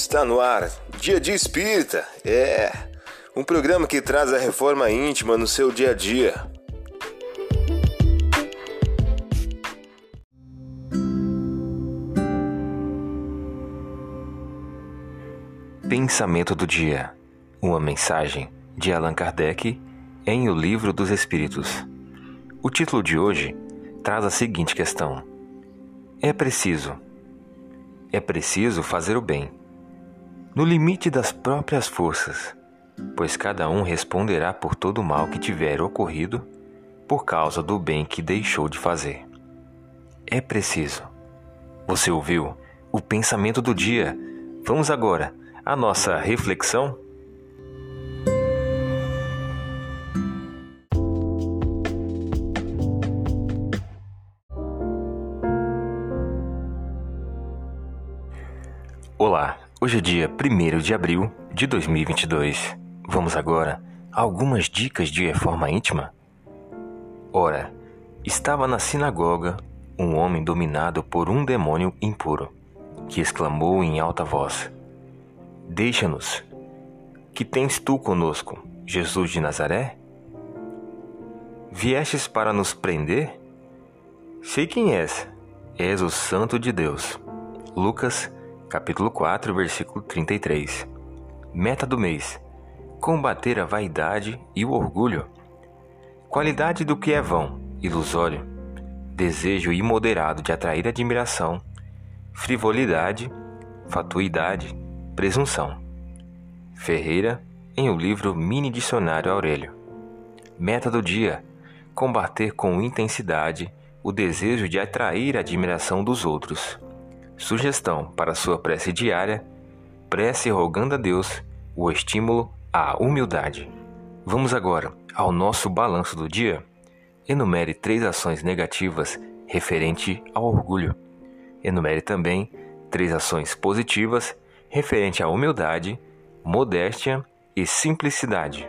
Está no ar, Dia de Espírita. É um programa que traz a reforma íntima no seu dia a dia. Pensamento do dia. Uma mensagem de Allan Kardec em O Livro dos Espíritos. O título de hoje traz a seguinte questão: É preciso é preciso fazer o bem, no limite das próprias forças, pois cada um responderá por todo o mal que tiver ocorrido por causa do bem que deixou de fazer. É preciso. Você ouviu o pensamento do dia? Vamos agora à nossa reflexão? Olá, hoje é dia 1 de abril de 2022. Vamos agora a algumas dicas de reforma íntima? Ora, estava na sinagoga um homem dominado por um demônio impuro, que exclamou em alta voz: Deixa-nos, que tens tu conosco, Jesus de Nazaré? Viestes para nos prender? Sei quem és, és o Santo de Deus. Lucas capítulo 4, versículo 33. Meta do mês: combater a vaidade e o orgulho. Qualidade do que é vão, ilusório, desejo imoderado de atrair admiração, frivolidade, fatuidade, presunção. Ferreira, em o livro Mini Dicionário Aurélio. Meta do dia: combater com intensidade o desejo de atrair a admiração dos outros. Sugestão para sua prece diária: prece rogando a Deus o estímulo à humildade. Vamos agora ao nosso balanço do dia. Enumere três ações negativas referente ao orgulho. Enumere também três ações positivas referente à humildade, modéstia e simplicidade.